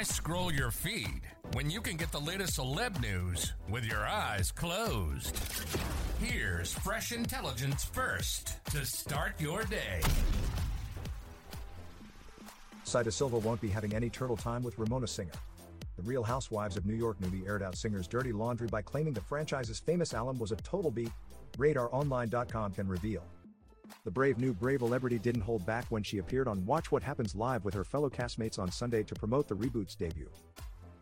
Why scroll your feed when you can get the latest celeb news with your eyes closed? Here's fresh intelligence first to start your day. Sai De Silva won't be having any turtle time with Ramona Singer. The Real Housewives of New York newly aired out Singer's dirty laundry by claiming the franchise's famous alum was a total B. RadarOnline.com can reveal. The brave new Bravo celebrity didn't hold back when she appeared on Watch What Happens Live with her fellow castmates on Sunday to promote the reboot's debut.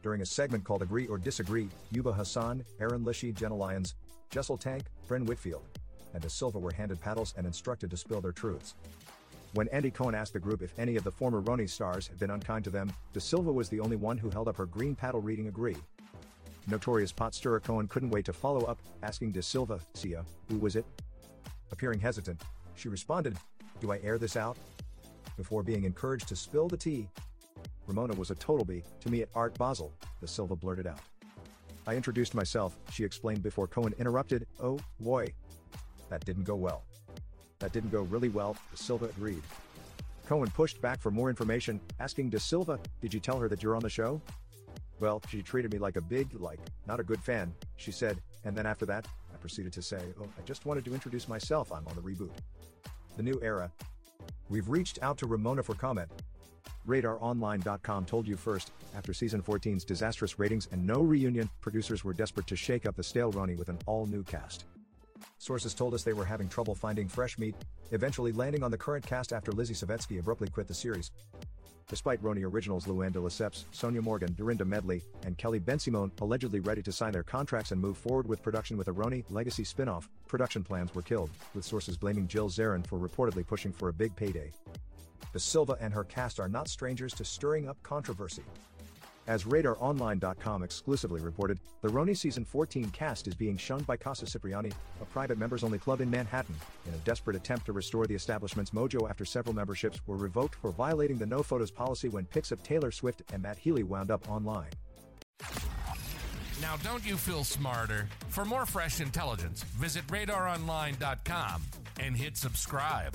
During a segment called Agree or Disagree, Ubah Hassan, Erin Lichy, Jenna Lyons, Jessel Taank, Brynn Whitfield, and De Silva were handed paddles and instructed to spill their truths. When Andy Cohen asked the group if any of the former RHONY stars had been unkind to them, De Silva was the only one who held up her green paddle reading agree. Notorious pot stirrer Cohen couldn't wait to follow up, asking De Silva, Sai, who was it? Appearing hesitant, she responded, Do I air this out? Before being encouraged to spill the tea. Ramona was a total B to me at Art Basel, De Silva blurted out. I introduced myself, she explained before Cohen interrupted, Oh, boy. That didn't go well. That didn't go really well, De Silva agreed. Cohen pushed back for more information, asking De Silva, Did you tell her that you're on the show? Well, she treated me like a big, like, not a good fan, she said, and then after that, I proceeded to say, Oh, I just wanted to introduce myself, I'm on the reboot. The new era. We've reached out to Ramona for comment. RadarOnline.com told you first, after season 14's disastrous ratings and no reunion, producers were desperate to shake up the stale RHONY with an all new cast. Sources told us they were having trouble finding fresh meat, eventually landing on the current cast after Lizzie Savetsky abruptly quit the series. Despite RHONY originals Luann de Lesseps, Sonja Morgan, Dorinda Medley, and Kelly Bensimon allegedly ready to sign their contracts and move forward with production with a RHONY legacy spin-off, production plans were killed, with sources blaming Jill Zarin for reportedly pushing for a big payday. De Silva and her cast are not strangers to stirring up controversy. As RadarOnline.com exclusively reported, the RHONY Season 14 cast is being shunned by Casa Cipriani, a private members-only club in Manhattan, in a desperate attempt to restore the establishment's mojo after several memberships were revoked for violating the no photos policy when pics of Taylor Swift and Matt Healy wound up online. Now, don't you feel smarter? For more fresh intelligence, visit radaronline.com and hit subscribe.